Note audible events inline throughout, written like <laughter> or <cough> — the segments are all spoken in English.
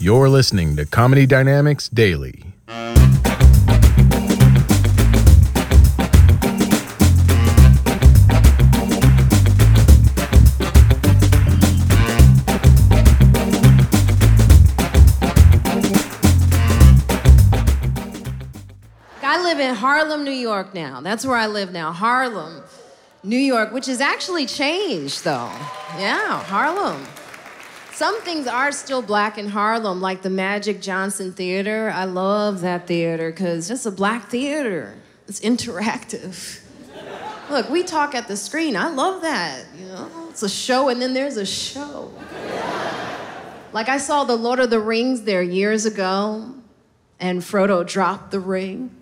You're listening to Comedy Dynamics Daily. I live in Harlem, New York now. That's where I live now. Harlem, New York, which has actually changed though. Yeah, Harlem. Some things are still black in Harlem, like the Magic Johnson Theater. I love that theater because it's a black theater. It's interactive. Look, we talk at the screen. I love that. You know, it's a show, and then there's a show. Like I saw the Lord of the Rings there years ago, and Frodo dropped the ring.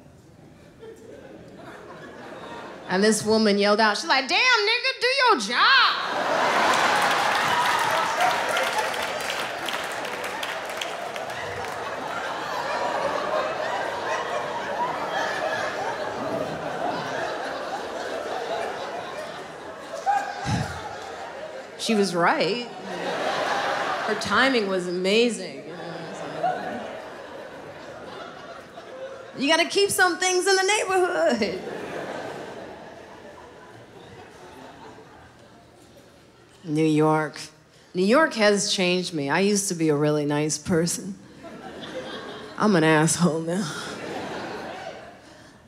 And this woman yelled out, she's like, damn, nigga, do your job. She was right. Her timing was amazing. You, know, so- you gotta keep some things in the neighborhood. New York. New York has changed me. I used to be a really nice person. I'm an asshole now.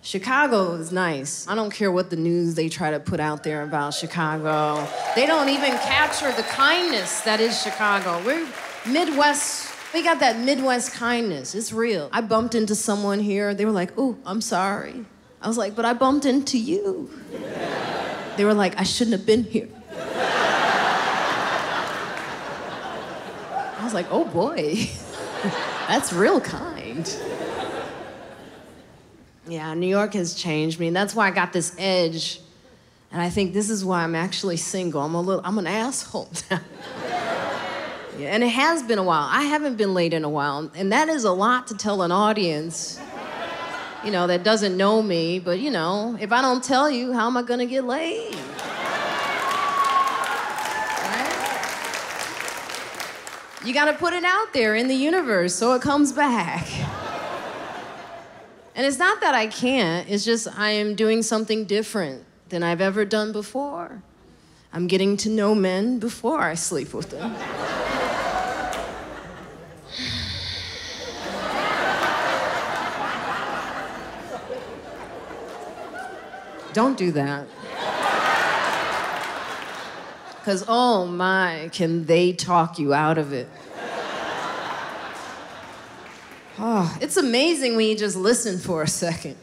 Chicago is nice. I don't care what the news they try to put out there about Chicago. They don't even capture the kindness that is Chicago. We're Midwest. We got that Midwest kindness. It's real. I bumped into someone here. They were like, "Oh, I'm sorry." I was like, "But I bumped into you." They were like, "I shouldn't have been here." I was like, "Oh boy, <laughs> that's real kind." Yeah, New York has changed me. And that's why I got this edge. And I think this is why I'm actually single. I'm a little, I'm an asshole <laughs> now. yeah, and it has been a while. I haven't been late in a while. And that is a lot to tell an audience, you know, that doesn't know me. But, you know, if I don't tell you, how am I going to get laid? You got to put it out there in the universe so it comes back. And it's not that I can't, it's just I am doing something different than I've ever done before. I'm getting to know men before I sleep with them. <sighs> Don't do that. Because, oh my, can they talk you out of it? Oh, it's amazing when you just listen for a second.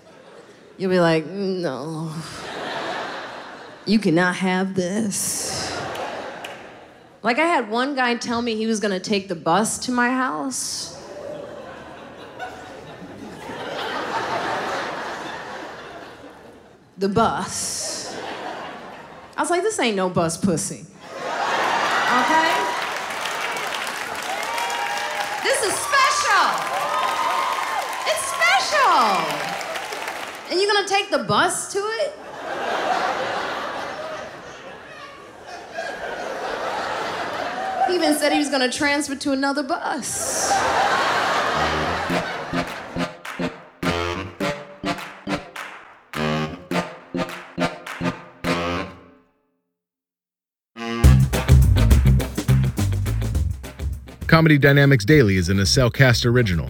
You'll be like, no, you cannot have this. Like, I had one guy tell me he was gonna take the bus to my house. The bus. I was like, this ain't no bus pussy. Okay? This is special. It's And you're gonna take the bus to it? He even said he was gonna transfer to another bus. Comedy Dynamics Daily is an Cast original